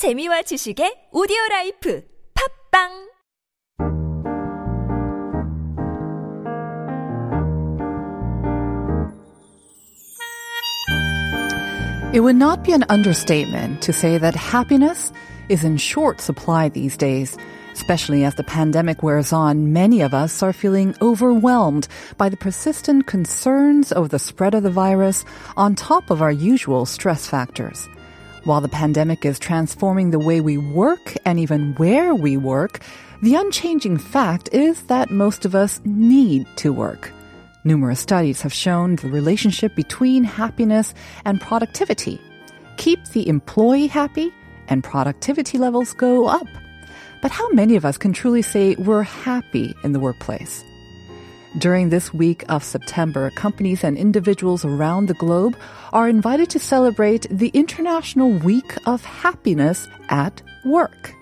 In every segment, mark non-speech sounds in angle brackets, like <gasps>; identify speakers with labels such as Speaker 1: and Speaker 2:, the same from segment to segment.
Speaker 1: 재미와 지식의 오디오 라이프 팝빵
Speaker 2: It would not be an understatement to say that happiness is in short supply these days. Especially as the pandemic wears on, many of us are feeling overwhelmed by the persistent concerns of the spread of the virus on top of our usual stress factors. While the pandemic is transforming the way we work and even where we work, the unchanging fact is that most of us need to work. Numerous studies have shown the relationship between happiness and productivity. Keep the employee happy and productivity levels go up. But how many of us can truly say we're happy in the workplace? During this week of September, companies and individuals around the globe are invited to celebrate the International Week of Happiness at Work.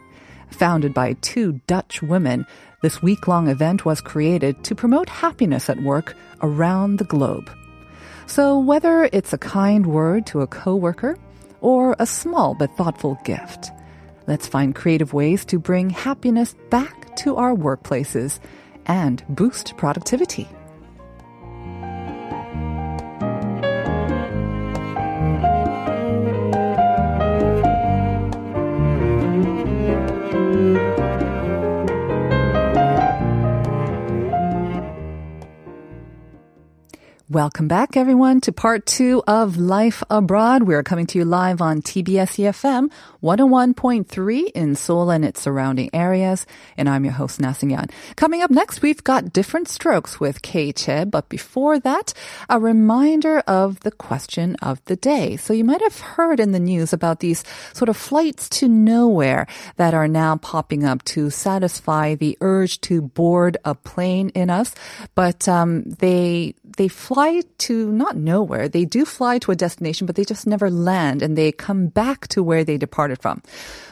Speaker 2: Founded by two Dutch women, this week long event was created to promote happiness at work around the globe. So, whether it's a kind word to a coworker or a small but thoughtful gift, let's find creative ways to bring happiness back to our workplaces and boost productivity. Welcome back, everyone, to part two of Life Abroad. We're coming to you live on TBS EFM 101.3 in Seoul and its surrounding areas. And I'm your host, Nasingan. Coming up next, we've got different strokes with Kay Che. But before that, a reminder of the question of the day. So you might have heard in the news about these sort of flights to nowhere that are now popping up to satisfy the urge to board a plane in us. But um, they they fly to not nowhere. They do fly to a destination, but they just never land and they come back to where they departed from.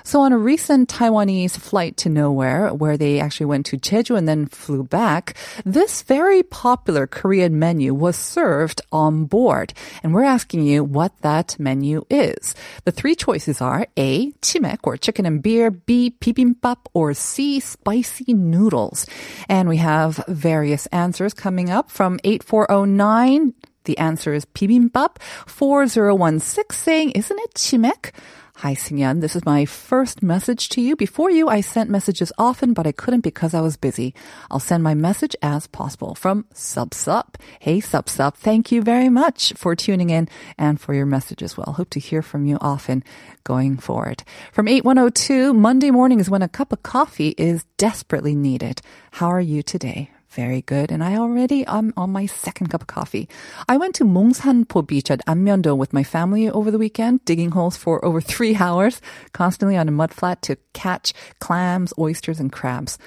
Speaker 2: So on a recent Taiwanese flight to nowhere, where they actually went to Jeju and then flew back, this very popular Korean menu was served on board. And we're asking you what that menu is. The three choices are A, chimek or chicken and beer, B, bibimbap, or C, spicy noodles. And we have various answers coming up from oh 8409. The answer is bibimbap. 4016 saying, isn't it chimek? Hi, Singyan. This is my first message to you. Before you, I sent messages often, but I couldn't because I was busy. I'll send my message as possible from Sub Sup. Hey, Sub Sup. Thank you very much for tuning in and for your message as well. Hope to hear from you often going forward. From 8102, Monday morning is when a cup of coffee is desperately needed. How are you today? Very good. And I already am on my second cup of coffee. I went to Mongsanpo Beach at Anmyeondo with my family over the weekend, digging holes for over <laughs> three hours, constantly on a mud flat to catch clams, oysters, and crabs.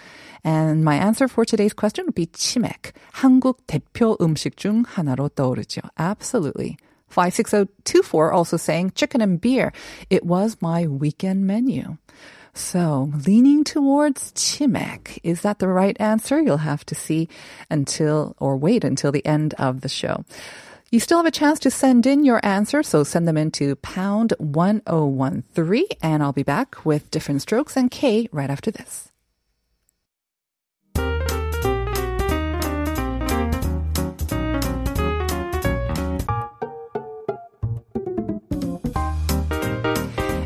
Speaker 2: And my answer for today's question would be chimek. 한국 대표 음식 중 하나로 떠오르죠. Absolutely. 56024 also saying chicken and beer. It was my weekend menu. So, leaning towards chimek. Is that the right answer? You'll have to see until, or wait until the end of the show. You still have a chance to send in your answer, so send them into pound 1013, and I'll be back with different strokes and K right after this.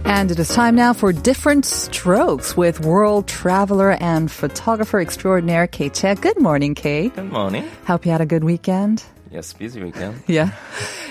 Speaker 2: And it is time now for different strokes with world traveler and photographer extraordinaire Kay Che. Good morning, Kay.
Speaker 3: Good morning.
Speaker 2: Hope you had a good weekend.
Speaker 3: Yes, busy weekend. <laughs>
Speaker 2: Yeah.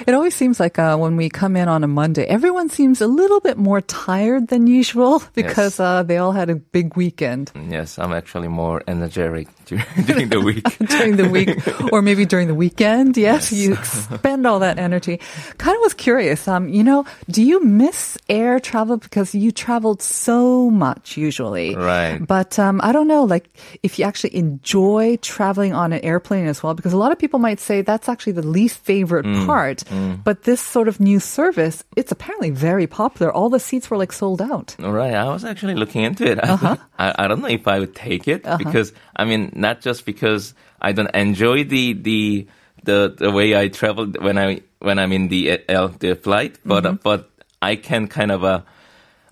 Speaker 2: It always seems like uh, when we come in on a Monday, everyone seems a little bit more tired than usual <laughs> because
Speaker 3: Yes.
Speaker 2: uh, they all had a big weekend
Speaker 3: Yes, I'm actually more energetic <laughs> during the week. <laughs>
Speaker 2: during the week or maybe during the weekend. Yes, you spend all that energy. Kind of was curious. Um, you know, do you miss air travel because you traveled so much usually?
Speaker 3: Right.
Speaker 2: But um, I don't know, like if you actually enjoy traveling on an airplane as well, because a lot of people might say that's actually the least favorite
Speaker 3: Mm,
Speaker 2: part. But this sort of new service, it's apparently very popular. All the seats were like sold out.
Speaker 3: All right, I was actually looking into it. Uh-huh. <laughs> I, I don't know if I would take it because I mean, not just because I don't enjoy the the the, the way I travel when I when I'm in the the flight, but uh, but I can kind of uh,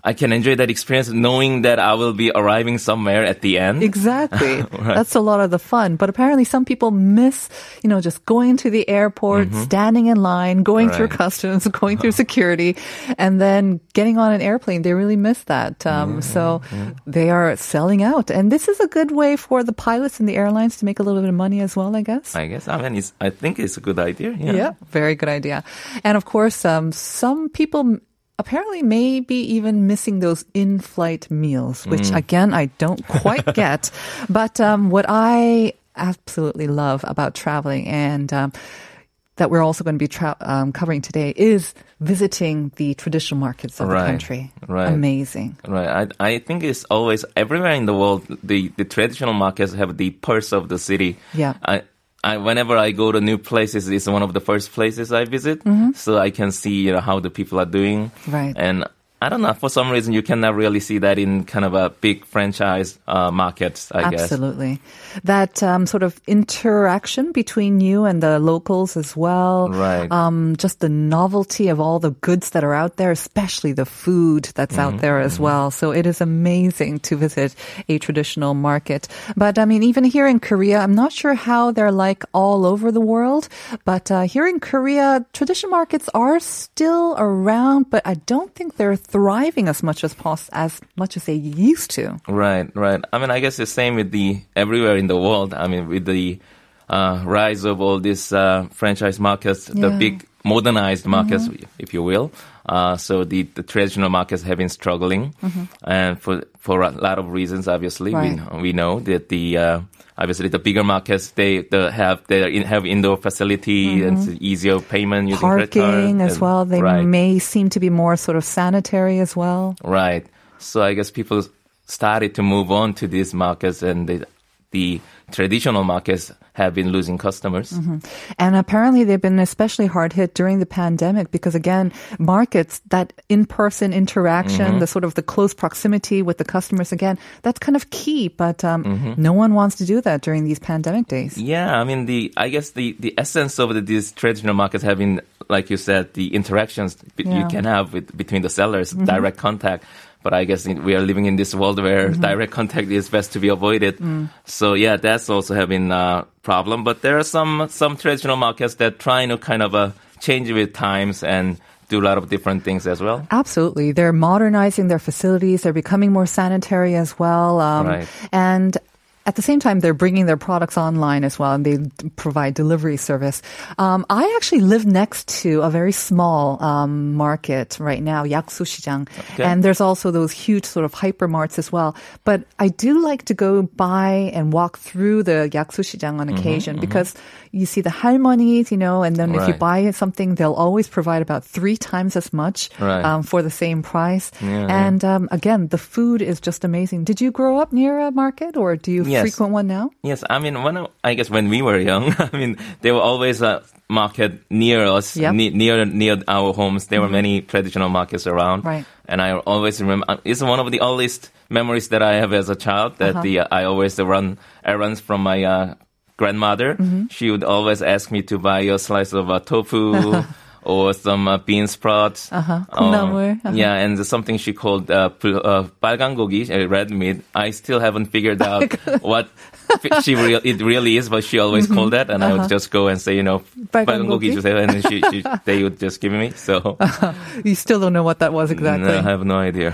Speaker 3: I can enjoy that experience knowing that I will be arriving somewhere at the end. <laughs>
Speaker 2: Exactly. That's a lot of the fun. But apparently some people miss, you know, just going to the airport, standing in line, going through
Speaker 3: Mm-hmm. Right.
Speaker 2: customs, <laughs> going through security, and then getting on an airplane. They really miss that. Um, so they are selling out. And this is a good way for the pilots and the airlines to make a little bit of money as well, I guess.
Speaker 3: I guess. I mean, it's, I think it's a good idea. Yeah.
Speaker 2: Yeah, very good idea. And of course, um, some people apparently may be even missing those in-flight meals, which again, I don't quite <laughs> get. But um, what I absolutely love about traveling and um, that we're also going to be tra- um, covering today is visiting the traditional markets of
Speaker 3: Right,
Speaker 2: the country.
Speaker 3: right.
Speaker 2: Amazing.
Speaker 3: Right. I, I think it's always everywhere in the world, the, the traditional markets have the pulse of the city.
Speaker 2: Yeah.
Speaker 3: I, I, whenever I go to new places, it's one of the first places I visit. So I can see you know, how the people are doing.
Speaker 2: Mm-hmm. Right.
Speaker 3: And I don't know, for some reason you cannot really see that in kind of a big franchise uh, markets, I guess.
Speaker 2: Absolutely. That um, sort of interaction between you and the locals as well.
Speaker 3: Right.
Speaker 2: Um, just the novelty of all the goods that are out there, especially the food that's
Speaker 3: Mm-hmm,
Speaker 2: out there as well. So it is amazing to visit a traditional market. But I mean, even here in Korea, I'm not sure how they're like all over the world, but uh, here in Korea, traditional markets are still around, but I don't think they're thriving as much as pos- as much as they used to.
Speaker 3: Right, right. I mean, I guess the same with the everywhere in the world. I mean, with the uh, rise of all these uh, franchise markets, the
Speaker 2: Yeah. Mm-hmm.
Speaker 3: big modernized markets, if you will. Uh, so the, the traditional markets have been struggling, and for for a lot of reasons. Obviously,
Speaker 2: Mm-hmm. Right.
Speaker 3: we we know that the uh, obviously the bigger markets they, they have they have indoor facility and it's easier payment using
Speaker 2: Mm-hmm. parking as
Speaker 3: and-
Speaker 2: well. They
Speaker 3: right.
Speaker 2: may seem to be more sort of sanitary as well.
Speaker 3: Right. So I guess people started to move on to these markets, and the, the traditional markets have been losing customers. Mm-hmm.
Speaker 2: And apparently they've been especially hard hit during the pandemic because again, markets, that in-person interaction, mm-hmm. the sort of the close proximity with the customers again, that's kind of key, but um, mm-hmm. no one wants to do that during these pandemic days.
Speaker 3: Yeah, I mean the I guess the, the essence of the, these traditional markets having, like you said, the interactions
Speaker 2: Yeah.
Speaker 3: you can have with between the sellers, direct contact. But I guess we are living in this world where direct contact is best to be avoided. So yeah, that's also having a problem. But there are some some traditional markets that trying to kind of uh, change with times and do a lot of different things as well.
Speaker 2: Absolutely. They're modernizing their facilities. They're becoming more sanitary as well. Um,
Speaker 3: Right.
Speaker 2: And at the same time, they're bringing their products online as well, and they provide delivery service. Um, I actually live next to a very small um, market right now, Yaksu Shijang,
Speaker 3: Okay.
Speaker 2: and there's also those huge sort of hypermarts as well. But I do like to go by and walk through the Yaksu Shijang on occasion because you see the halmonis, you know, and then if you buy something, they'll always provide about three times as much
Speaker 3: Right.
Speaker 2: um, for the same price.
Speaker 3: Yeah,
Speaker 2: and um, again, the food is just amazing. Did you grow up near a market or do you
Speaker 3: Yes.
Speaker 2: frequent one now?
Speaker 3: Yes, I mean, when I guess when we were young, <laughs> I mean, there were always a market near us,
Speaker 2: Yep.
Speaker 3: ne- near near our homes. There were many traditional markets around,
Speaker 2: Right.
Speaker 3: And I always remember uh, it's one of the earliest memories that I have as a child. That
Speaker 2: Uh-huh.
Speaker 3: the uh, I always run errands from my uh, grandmother.
Speaker 2: Mm-hmm.
Speaker 3: She would always ask me to buy a slice of uh, tofu. <laughs> Or some uh, bean sprouts.
Speaker 2: Uh-huh.
Speaker 3: Uh,
Speaker 2: 콩나물. Uh-huh.
Speaker 3: Yeah, and something she called uh, pu- uh, 빨간 고기, uh, red meat. I still haven't figured out <laughs> what fi- she real it really is, but she always called that, and I would just go and say, you know,
Speaker 2: 빨간
Speaker 3: 빨간 고기
Speaker 2: 고기?
Speaker 3: 주세요, and then she, she <laughs> they would just give me. So
Speaker 2: You still don't know what that was exactly.
Speaker 3: no, I have no idea.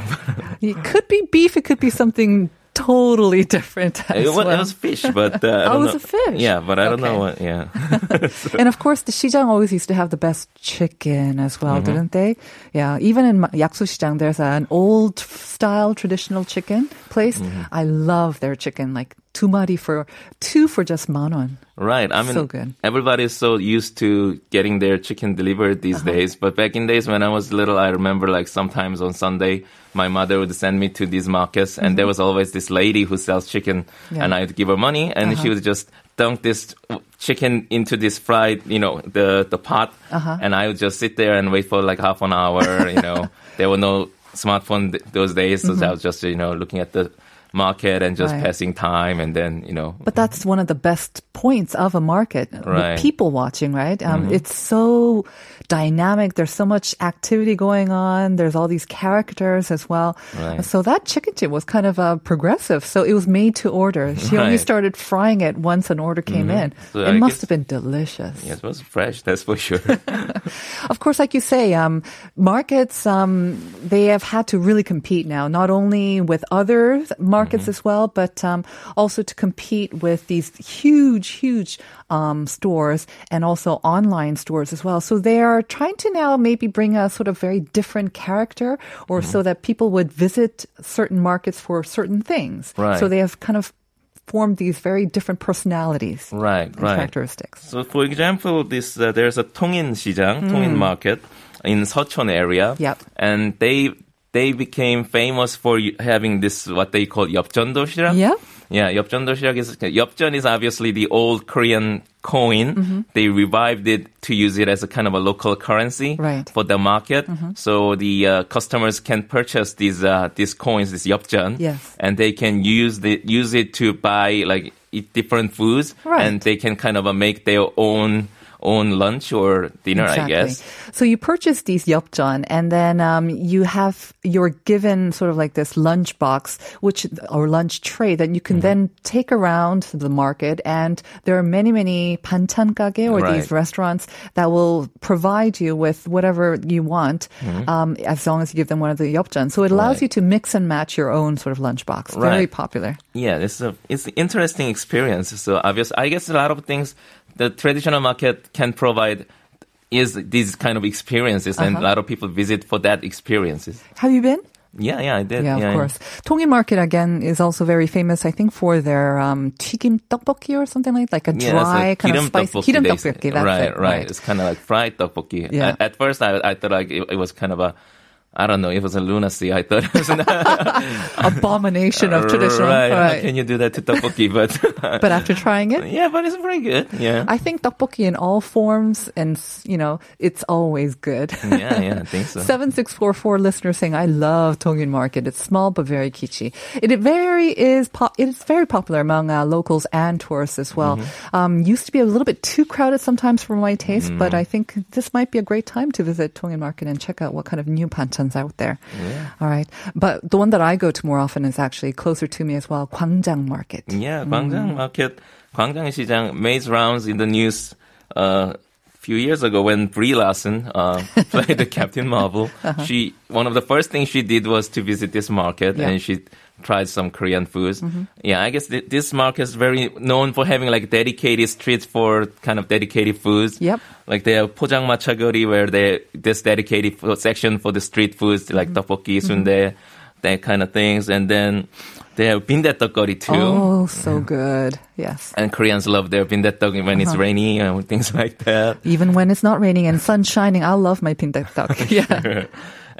Speaker 2: It could be beef. It could be something totally different as
Speaker 3: it, was,
Speaker 2: well.
Speaker 3: it was fish, but uh, I <laughs>
Speaker 2: Oh, it was
Speaker 3: know.
Speaker 2: a fish?
Speaker 3: Yeah, but I don't know what. Yeah, <laughs>
Speaker 2: and of course, the Shijang always used to have the best chicken as well,
Speaker 3: Mm-hmm.
Speaker 2: didn't they? Yeah, even in Yaksu Shijang, there's an old style traditional chicken place.
Speaker 3: Mm-hmm.
Speaker 2: I love their chicken, like two mari for two for just manon.
Speaker 3: right. I mean,
Speaker 2: So good.
Speaker 3: everybody's so used to getting their chicken delivered these
Speaker 2: Uh-huh.
Speaker 3: days. But back in days when I was little, I remember like sometimes on Sunday, my mother would send me to these markets, and there was always this lady who sells chicken,
Speaker 2: Mm-hmm. Yeah.
Speaker 3: and I'd give her money, and
Speaker 2: Uh-huh.
Speaker 3: she would just dunk this chicken into this fried, you know, the the pot,
Speaker 2: Uh-huh.
Speaker 3: and I would just sit there and wait for like half an hour. You know, <laughs> there were no smartphone th- those days, so
Speaker 2: Mm-hmm.
Speaker 3: I was just you know looking at the market and just
Speaker 2: Right.
Speaker 3: passing time, and then you know.
Speaker 2: But that's one of the best points of a market
Speaker 3: Right. Mm-hmm.
Speaker 2: people watching, right? Um, It's so dynamic. There's so much activity going on. There's all these characters as well.
Speaker 3: Right.
Speaker 2: So that chicken tip was kind of uh, progressive. So it was made to order. <laughs> She only started frying it once an order came in.
Speaker 3: So
Speaker 2: it
Speaker 3: I
Speaker 2: must have been delicious.
Speaker 3: yes it was fresh, that's for sure. <laughs> <laughs>
Speaker 2: Of course, like you say, um, markets um, they have had to really compete now, not only with other markets markets
Speaker 3: mm-hmm.
Speaker 2: as well, but um, also to compete with these huge, huge um, stores and also online stores as well. So they are trying to now maybe bring a sort of very different character or
Speaker 3: mm-hmm.
Speaker 2: so that people would visit certain markets for certain things.
Speaker 3: Right.
Speaker 2: So they have kind of formed these very different personalities
Speaker 3: right, right.
Speaker 2: characteristics.
Speaker 3: So, for example, this uh, there's a Tongin 시장, mm. Tongin market in Seochon area,
Speaker 2: yep.
Speaker 3: and they they became famous for having this what they call yeopjeon doshira.
Speaker 2: Yeah.
Speaker 3: Yeah, yeopjeon doshira is yeopjeon is obviously the old Korean coin.
Speaker 2: Mm-hmm.
Speaker 3: They revived it to use it as a kind of a local currency
Speaker 2: right.
Speaker 3: for the market. Mm-hmm. So the uh, customers can purchase these uh, these coins, this yeopjeon,
Speaker 2: yes.
Speaker 3: and they can use the use it to buy like different foods,
Speaker 2: right.
Speaker 3: and they can kind of uh, make their own own lunch or dinner, I guess.
Speaker 2: So you purchase these yeopjeon, and then um, you have you're given sort of like this lunch box, which or lunch tray that you can
Speaker 3: Mm-hmm.
Speaker 2: then take around the market. And there are many many panchan kage or these restaurants that will provide you with whatever you want,
Speaker 3: Mm-hmm.
Speaker 2: um, as long as you give them one of the yeopjeon. So it allows
Speaker 3: Right.
Speaker 2: you to mix and match your own sort of lunch box. Very popular.
Speaker 3: Yeah, it's a it's an interesting experience. So obvious, I guess a lot of things the traditional market can provide is these kind of experiences, and a
Speaker 2: Uh-huh.
Speaker 3: lot of people visit for that experiences.
Speaker 2: Have you been?
Speaker 3: Yeah, yeah, I did.
Speaker 2: Yeah, of course. Tongin Market again is also very famous, I think, for their um, 튀김 떡볶이 or something like like a
Speaker 3: Yeah, it's
Speaker 2: dry
Speaker 3: like
Speaker 2: kind of
Speaker 3: 기름
Speaker 2: spicy
Speaker 3: 떡볶이
Speaker 2: 기름
Speaker 3: they
Speaker 2: 떡볶이.
Speaker 3: say.
Speaker 2: That's
Speaker 3: right,
Speaker 2: it.
Speaker 3: right, It's kind of like fried tteokbokki.
Speaker 2: Yeah.
Speaker 3: At, at first, I, I thought like it, it was kind of a, I don't know, it was a lunacy. I thought it was an <laughs>
Speaker 2: Abomination of traditional.
Speaker 3: Right.
Speaker 2: Right.
Speaker 3: can you do that to tteokbokki? But <laughs>
Speaker 2: But after trying it,
Speaker 3: yeah, but it's very good. Yeah.
Speaker 2: I think tteokbokki in all forms, and you know, it's always good. <laughs>
Speaker 3: yeah, yeah, I think so.
Speaker 2: 7644 listeners saying, I love Tongin Market. It's small but very kitschy. It, it very is pop, it is very popular among uh, locals and tourists as well.
Speaker 3: Mm-hmm.
Speaker 2: Um, used to be a little bit too crowded sometimes for my taste, but
Speaker 3: Mm.
Speaker 2: I think this might be a great time to visit Tongin Market and check out what kind of new mountains out there. Yeah. All right. But the one that I go to more often is actually closer to me as well, Gwangjang Market.
Speaker 3: Yeah, Gwangjang mm. Market, Gwangjang 시장, Made rounds in the news. Uh, few years ago when Brie Larson uh, <laughs> played the Captain Marvel. She one of the first things she did was to visit this market
Speaker 2: Yeah.
Speaker 3: and she tried some Korean foods. Yeah, I guess th- this market is very known for having like dedicated streets for kind of dedicated foods.
Speaker 2: Yep.
Speaker 3: Like they have 포장마차거리 where they this dedicated food section for the street foods like tteokbokki, sundae, that kind of things. And then they have bindaetteokgori too.
Speaker 2: Oh, so good. Yes.
Speaker 3: And Koreans love their bindaetteok when uh-huh. it's rainy and <laughs> things like that.
Speaker 2: Even when it's not raining and sun shining, I love my bindaetteok. <laughs> yeah.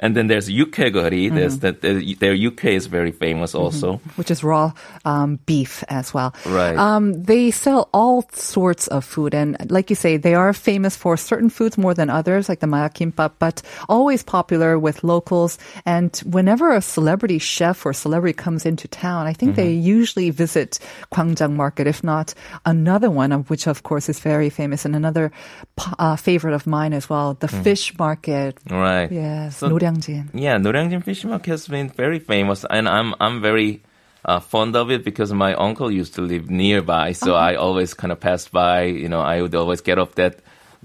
Speaker 3: And then there's UK gori. Mm-hmm. There's that their UK is very famous mm-hmm. also,
Speaker 2: which is raw um, beef as well.
Speaker 3: Right.
Speaker 2: Um, they sell all sorts of food, and like you say, they are famous for certain foods more than others, like the mayak kimbap, but always popular with locals. And whenever a celebrity chef or celebrity comes into town, I think mm-hmm. they usually visit Gwangjang Market, if not another one, which of course is very famous, and another uh, favorite of mine as well, the mm-hmm. fish market.
Speaker 3: Right.
Speaker 2: Yes.
Speaker 3: So,
Speaker 2: 노량진.
Speaker 3: Yeah, Noryangjin Fish Market has been very famous, and I'm I'm very uh, fond of it because my uncle used to live nearby, so uh-huh. I always kind of passed by. You know, I would always get off that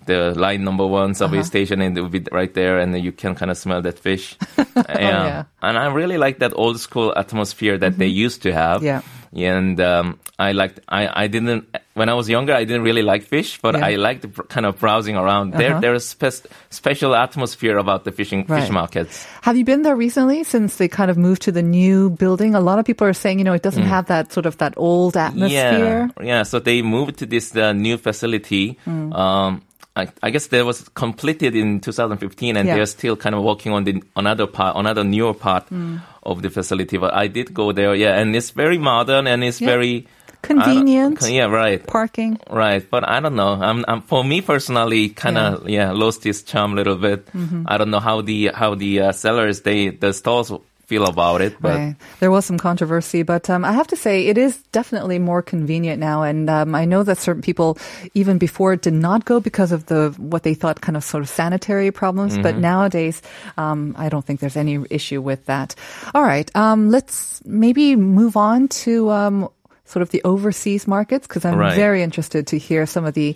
Speaker 3: the line number one subway station, and it would be right there, and you can kind of smell that fish. <laughs>
Speaker 2: yeah.
Speaker 3: and I really like that old school atmosphere that they used to have.
Speaker 2: Yeah.
Speaker 3: and um, I liked. I I didn't when I was younger. I didn't really like fish, but
Speaker 2: Yeah.
Speaker 3: I liked kind of browsing around. There,
Speaker 2: Uh-huh.
Speaker 3: there's spe- special atmosphere about the fishing
Speaker 2: Right.
Speaker 3: fish markets.
Speaker 2: Have you been there recently since they kind of moved to the new building? A lot of people are saying, you know, it doesn't have that sort of that old atmosphere.
Speaker 3: Mm. Yeah, yeah. So they moved to this uh, new facility.
Speaker 2: Mm.
Speaker 3: Um, I, I guess that was completed in 2015, and
Speaker 2: Yeah.
Speaker 3: they're still kind of working on the another part, another newer part
Speaker 2: Mm.
Speaker 3: of the facility. But I did go there, yeah, and it's very modern and it's
Speaker 2: Yeah.
Speaker 3: very
Speaker 2: Convenient.
Speaker 3: Yeah, right.
Speaker 2: Parking.
Speaker 3: Right, but I don't know. I'm, I'm for me personally, kind of yeah. lost its charm a little bit.
Speaker 2: Mm-hmm.
Speaker 3: I don't know how the how the uh, sellers they the stores feel about it. But
Speaker 2: Right. There was some controversy, but um, I have to say it is definitely more convenient now. And um, I know that certain people, even before, did not go because of the what they thought kind of sort of sanitary problems. But nowadays, um, I don't think there's any issue with that. All right, um, let's maybe move on to. Um, Sort of the overseas markets, because I'm
Speaker 3: Right.
Speaker 2: very interested to hear some of the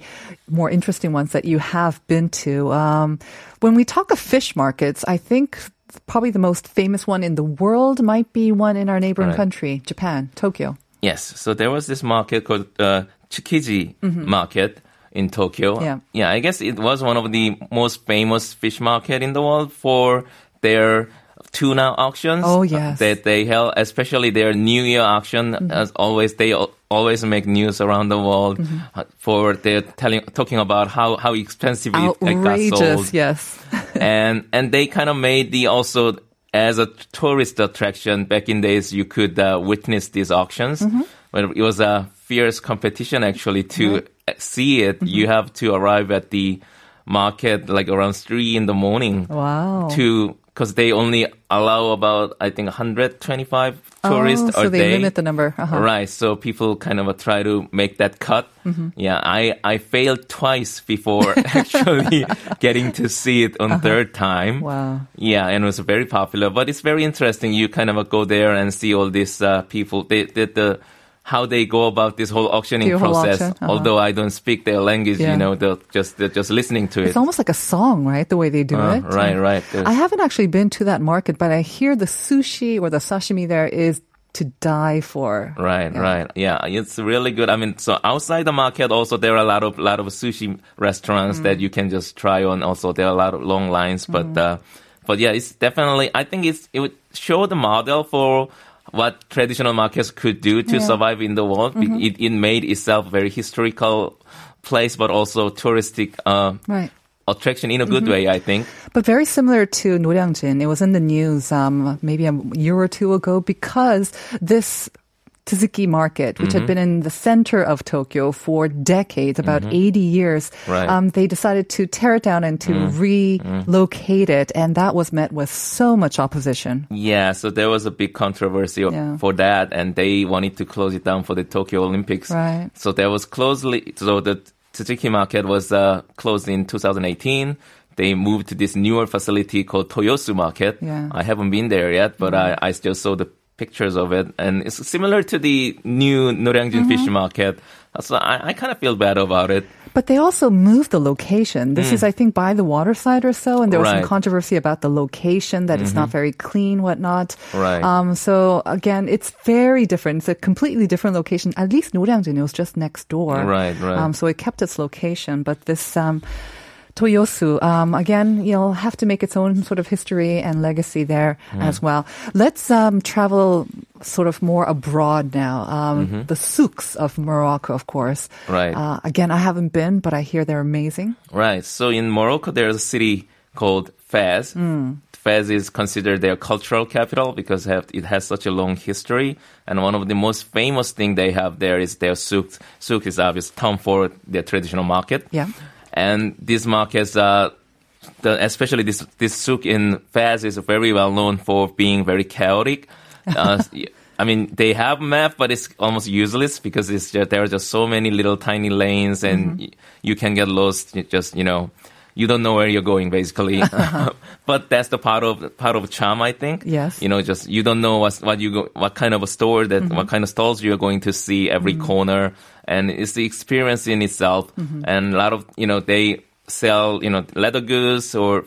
Speaker 2: more interesting ones that you have been to. Um, when we talk of fish markets, I think probably the most famous one in the world might be one in our neighboring
Speaker 3: Right.
Speaker 2: country, Japan, Tokyo.
Speaker 3: Yes. So there was this market called uh, Tsukiji Market in Tokyo.
Speaker 2: Mm-hmm. Yeah.
Speaker 3: Yeah. I guess it was one of the most famous fish market in the world for their tuna auctions.
Speaker 2: Oh, yes.
Speaker 3: That they held, especially their New Year auction.
Speaker 2: Mm-hmm.
Speaker 3: As always, they always make news around the world
Speaker 2: Mm-hmm.
Speaker 3: uh, for their telling, talking about how, how expensive it, it got sold
Speaker 2: yes. <laughs>
Speaker 3: and and they kind of made the also as a tourist attraction back in days you could uh, witness these auctions
Speaker 2: Mm-hmm.
Speaker 3: but it was a fierce competition actually to see it
Speaker 2: Mm-hmm.
Speaker 3: you have to arrive at the market like around three in the morning
Speaker 2: Wow.
Speaker 3: to because they only allow about I think 125 tourists
Speaker 2: oh, so
Speaker 3: a
Speaker 2: they
Speaker 3: day.
Speaker 2: limit the number. Uh-huh.
Speaker 3: Right, so people kind of try to make that cut.
Speaker 2: Mm-hmm.
Speaker 3: Yeah, I, I failed twice before <laughs> actually getting to see it on third time.
Speaker 2: Uh-huh. Wow.
Speaker 3: Yeah, and it was very popular, but it's very interesting. You kind of go there and see all these uh, people. They, they, the how they go about this whole auctioning
Speaker 2: whole
Speaker 3: process.
Speaker 2: auction, uh-huh.
Speaker 3: Although I don't speak their language,
Speaker 2: Yeah.
Speaker 3: you know, they're just they're just listening to it.
Speaker 2: It's almost like a song, right? The way they do
Speaker 3: Uh,
Speaker 2: it.
Speaker 3: right, right. There's-
Speaker 2: I haven't actually been to that market, but I hear the sushi or the sashimi there is to die for.
Speaker 3: Right,
Speaker 2: Yeah.
Speaker 3: right. Yeah, it's really good. I mean, so outside the market, also there are a lot of lot of sushi restaurants
Speaker 2: Mm.
Speaker 3: that you can just try on. Also, there are a lot of long lines, but uh, but yeah, it's definitely. I think it's it would show the model for what traditional markets could do to
Speaker 2: Yeah. Mm-hmm.
Speaker 3: survive in the world. It, it made itself very historical place, but also touristic. Uh,
Speaker 2: Right.
Speaker 3: Attraction in a
Speaker 2: Mm-hmm.
Speaker 3: good way, I think.
Speaker 2: But very similar to Noryangjin, it was in the news um, maybe a year or two ago because this Tsukiji market, which
Speaker 3: Mm-hmm.
Speaker 2: had been in the center of Tokyo for decades, about 80 years,
Speaker 3: Mm-hmm. Right. Mm-hmm.
Speaker 2: um, they decided to tear it down and to relocate it. And that was met with so much opposition.
Speaker 3: Yeah, so there was a big controversy
Speaker 2: Yeah.
Speaker 3: for that, and they wanted to close it down for the Tokyo Olympics.
Speaker 2: Right.
Speaker 3: So there was closely, so the Tsukiji market was uh, closed in 2018. They moved to this newer facility called Toyosu Market.
Speaker 2: Yeah. Mm-hmm.
Speaker 3: I haven't been there yet, but I, I still saw the pictures of it, and it's similar to the new Noryangjin
Speaker 2: Mm-hmm.
Speaker 3: fish market. So I, I kind of feel bad about it.
Speaker 2: But they also moved the location. This is, I think, by the waterside or so, and there was some
Speaker 3: Mm. Right. Mm-hmm.
Speaker 2: controversy about the location that it's not very clean, whatnot.
Speaker 3: Right.
Speaker 2: Um, so again, it's very different. It's a completely different location. At least Noryangjin, it was just next door.
Speaker 3: Right, right.
Speaker 2: Um, so it kept its location, but this. Um, Toyosu, um, again, you'll have to make its own sort of history and legacy there
Speaker 3: Hmm.
Speaker 2: as well. Let's um, travel sort of more abroad now. Um, The souks of Morocco, of course.
Speaker 3: Mm-hmm. Right.
Speaker 2: Uh, again, I haven't been, but I hear they're amazing.
Speaker 3: Right. So in Morocco, there's a city called Fez.
Speaker 2: Hmm.
Speaker 3: Fez is considered their cultural capital because it has such a long history. And one of the most famous thing they have there is their souk. Souk is obvious term for their traditional market.
Speaker 2: Yeah.
Speaker 3: And these markets, are, the, especially this this souk in Fez is very well known for being very chaotic. <laughs> Uh, I mean, they have map, but it's almost useless because it's just, there are just so many little tiny lanes, and y- you can get lost. Just you know, you don't know where you're going basically. <laughs> <laughs> but that's the part of part of charm, I think.
Speaker 2: Yes.
Speaker 3: You know, just you don't know what what you go, what kind of a store that mm-hmm. what kind of stalls you're going to see every mm-hmm. corner, and it's the experience in itself. Mm-hmm. And a lot of you know they sell you know leather goods or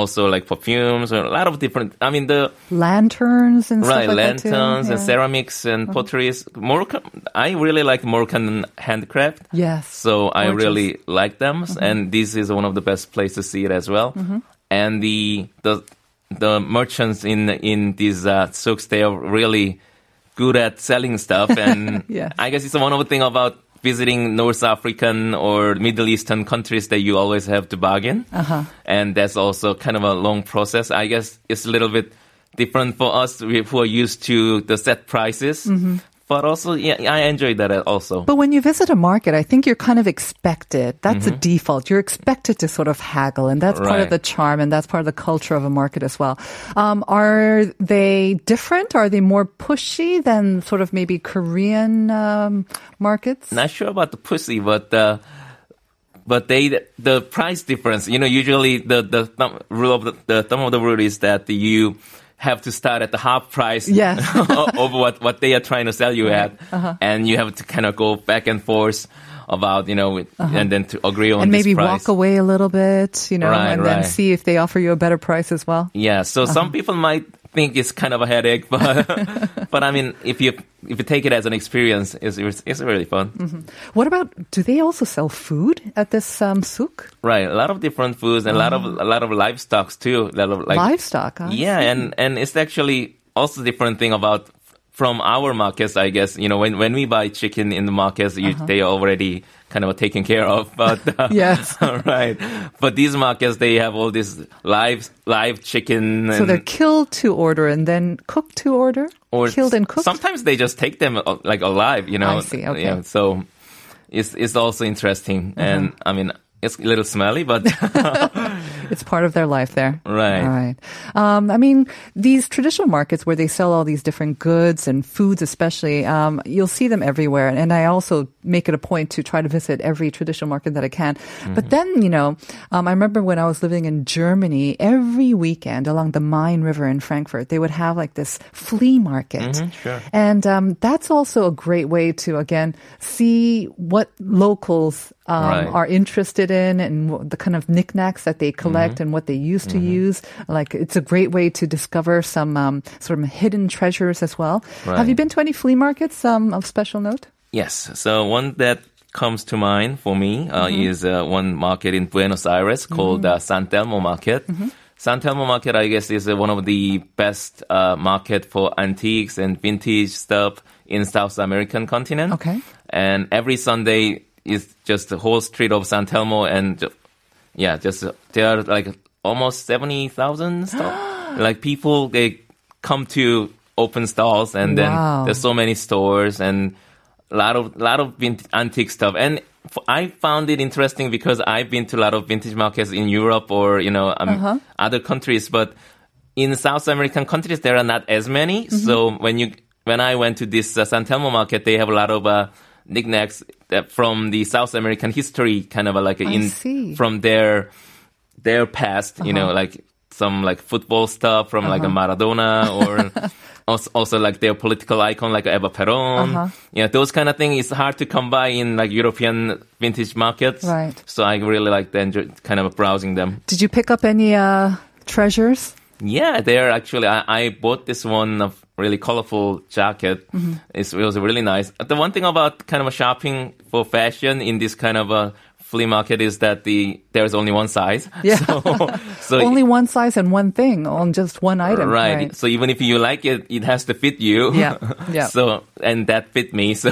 Speaker 3: also like perfumes or a lot of different. I mean the
Speaker 2: Lanterns and
Speaker 3: right
Speaker 2: stuff like that too.
Speaker 3: lanterns and
Speaker 2: Yeah.
Speaker 3: ceramics and potteries. Moroccan. I really like Moroccan handcraft.
Speaker 2: Yes.
Speaker 3: So I
Speaker 2: Gorgeous. Mm-hmm.
Speaker 3: really like them, and this is one of the best places to see it as well. And the the the merchants in in these uh, souks they are really good at selling stuff, and. <laughs> I guess it's one of the thing about visiting North African or Middle Eastern countries that you always have to bargain,
Speaker 2: Uh-huh.
Speaker 3: and that's also kind of a long process. I guess it's a little bit different for us we- who are used to the set prices.
Speaker 2: Mm-hmm.
Speaker 3: But also yeah, I enjoyed that also.
Speaker 2: But when you visit a market, I think you're kind of expected. That's a default. You're expected to sort of haggle, and that's part of
Speaker 3: Mm-hmm.
Speaker 2: The charm, and that's part of the culture of a market as well. Um, are they different? Are they more pushy than sort of maybe Korean um, markets?
Speaker 3: Not sure about the pussy, but uh, but they the price difference. You know, usually the the thumb, rule of the, the thumb of the rule is that you have to start at the half price
Speaker 2: Yes. <laughs>
Speaker 3: of what what they are trying to sell you at,
Speaker 2: Uh-huh.
Speaker 3: and you have to kind of go back and forth about you know, with, and then to agree on
Speaker 2: Uh-huh. and maybe walk away a little bit, you know,
Speaker 3: Right,
Speaker 2: and then see if they offer you a better price as well.
Speaker 3: Yeah, so
Speaker 2: Uh-huh.
Speaker 3: some people might think it's kind of a headache, <laughs> but <laughs> but I mean, if you if you take it as an experience, it's it's, it's really fun.
Speaker 2: Mm-hmm. What about? Do they also sell food at this um, souk?
Speaker 3: Right, a lot of different foods and a lot of a lot of livestock too. Lot of, like
Speaker 2: Livestock. I
Speaker 3: yeah,
Speaker 2: see.
Speaker 3: and and it's actually also different thing about from our markets. I guess you know when when we buy chicken in the markets, you, they are already kind of taken care of. <laughs> But uh,
Speaker 2: Uh-huh. Yes. <laughs>
Speaker 3: right. But these markets, they have all this live live chicken.
Speaker 2: So they're killed to order and then cooked to order,
Speaker 3: or
Speaker 2: killed and cooked.
Speaker 3: Sometimes they just take them uh, like alive, you know.
Speaker 2: I see, okay.
Speaker 3: Yeah, so it's it's also interesting,
Speaker 2: Uh-huh.
Speaker 3: and I mean it's a little smelly, but <laughs> <laughs>
Speaker 2: It's part of their life there.
Speaker 3: Right.
Speaker 2: All right. Um, I mean, these traditional markets where they sell all these different goods and foods, especially, um, you'll see them everywhere. And I also make it a point to try to visit every traditional market that I can.
Speaker 3: Mm-hmm.
Speaker 2: But then, you know, um, I remember when I was living in Germany, every weekend along the Main River in Frankfurt, they would have like this flea market.
Speaker 3: Mm-hmm, sure.
Speaker 2: And um, that's also a great way to, again, see what locals um,
Speaker 3: Right.
Speaker 2: are interested in and the kind of knickknacks that they collect
Speaker 3: Mm-hmm.
Speaker 2: and what they used to use. Like, it's a great way to discover some um, sort of hidden treasures as well. Have you been to any flea markets um, of special note?
Speaker 3: yes. So one that comes to mind for me uh,
Speaker 2: Mm-hmm.
Speaker 3: is uh, one market in Buenos Aires called uh, San Telmo Market.
Speaker 2: Mm-hmm.
Speaker 3: San Telmo Market, I guess, is uh, one of the best uh, market for antiques and vintage stuff in South American continent.
Speaker 2: Okay.
Speaker 3: And every Sunday is just the whole street of San Telmo, and yeah, just there are like almost seventy thousand <gasps> stuff. like people, they come to open stalls, and then
Speaker 2: Wow.
Speaker 3: there's so many stores and a lot of lot of antique stuff. And f- I found it interesting because I've been to a lot of vintage markets in Europe or you know um, other countries, but in South American countries there are not as many. So when you when I went to this uh, San Telmo market, they have a lot of uh, knickknacks that from the South American history, kind of like in from their their past. You know, uh-huh. like some like football stuff from like a uh-huh. Maradona or. <laughs> Also, also, like their political icon, like Eva Peron, yeah, uh-huh. those kind of things. It's hard to come by in like European vintage markets,
Speaker 2: Right.
Speaker 3: So I really like the enjoy, kind of browsing them.
Speaker 2: Did you pick up any uh, treasures?
Speaker 3: Yeah, they're actually. I, I bought this one of really colorful jacket.
Speaker 2: Mm-hmm.
Speaker 3: It's, it was really nice. The one thing about kind of a shopping for fashion in this kind of a flea market is that the there's only one size. <laughs>
Speaker 2: Yeah.
Speaker 3: So, so <laughs>
Speaker 2: Only one size and one thing on just one item.
Speaker 3: right. So even if you like it, it has to fit you.
Speaker 2: Yeah, <laughs> yeah.
Speaker 3: so and that fit me. So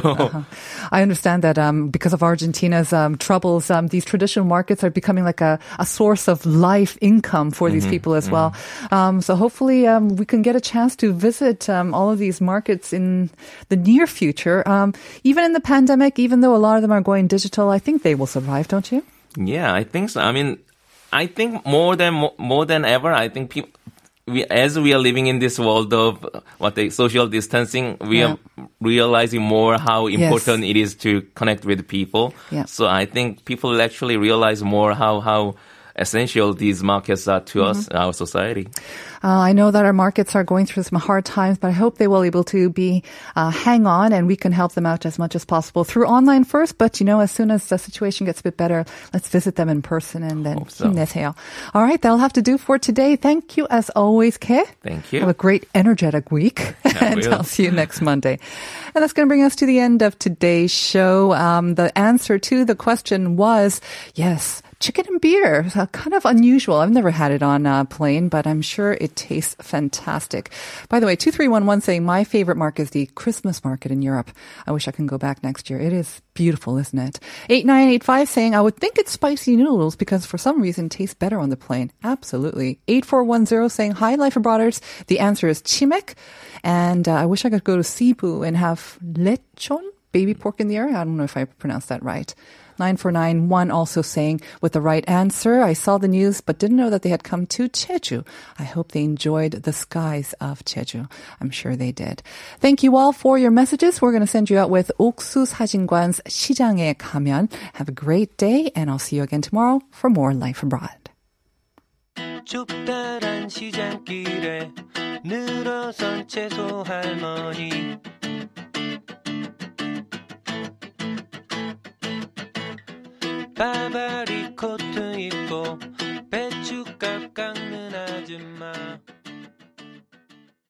Speaker 2: I understand that um, because of Argentina's um, troubles, um, these traditional markets are becoming like a, a source of life income for these people as well. Um, so hopefully um, we can get a chance to visit um, all of these markets in the near future. Um, even in the pandemic, even though a lot of them are going digital, I think they will survive, don't you?
Speaker 3: Yeah, I think so. I mean, I think more than more than ever, I think people. We, as we are living in this world of what they social distancing, we
Speaker 2: Yeah.
Speaker 3: are realizing more how
Speaker 2: Yes.
Speaker 3: important it is to connect with people.
Speaker 2: Yeah.
Speaker 3: So I think people actually realize more how how essential these markets are to us,
Speaker 2: Mm-hmm.
Speaker 3: our society.
Speaker 2: Uh, I know that our markets are going through some hard times, but I hope they will be able to be uh, hang on, and we can help them out as much as possible through online first. But you know, as soon as the situation gets a bit better, let's visit them in person and then
Speaker 3: Hope so.
Speaker 2: 힘내세요. All right, that'll have to do for today. Thank you as always, Ke.
Speaker 3: Thank you.
Speaker 2: Have a great, energetic week, <laughs> <laughs> and
Speaker 3: will.
Speaker 2: I'll see you next Monday. And that's going to bring us to the end of today's show. Um, the answer to the question was yes. chicken and beer. Uh, kind of unusual. I've never had it on a plane, but I'm sure it tastes fantastic. By the way, 2311 saying my favorite market is the Christmas market in Europe. I wish I can go back next year. It is beautiful, isn't it? 8985 saying I would think it's spicy noodles because for some reason tastes better on the plane. Absolutely. 8410 saying hi, Life Abroaders. The answer is chimek. And uh, I wish I could go to Cebu and have lechon, baby pork in the area. I don't know if I pronounced that right. 9491 also saying with the right answer, I saw the news but didn't know that they had come to Jeju. I hope they enjoyed the skies of Jeju. I'm sure they did. Thank you all for your messages. We're going to send you out with 옥수 사진관's 시장에 가면. Have a great day and I'll see you again tomorrow for more Life Abroad.
Speaker 4: 좁다란 시장길에 늘어선 채소 할머니 바바리 코트 입고 배추값 깎는 아줌마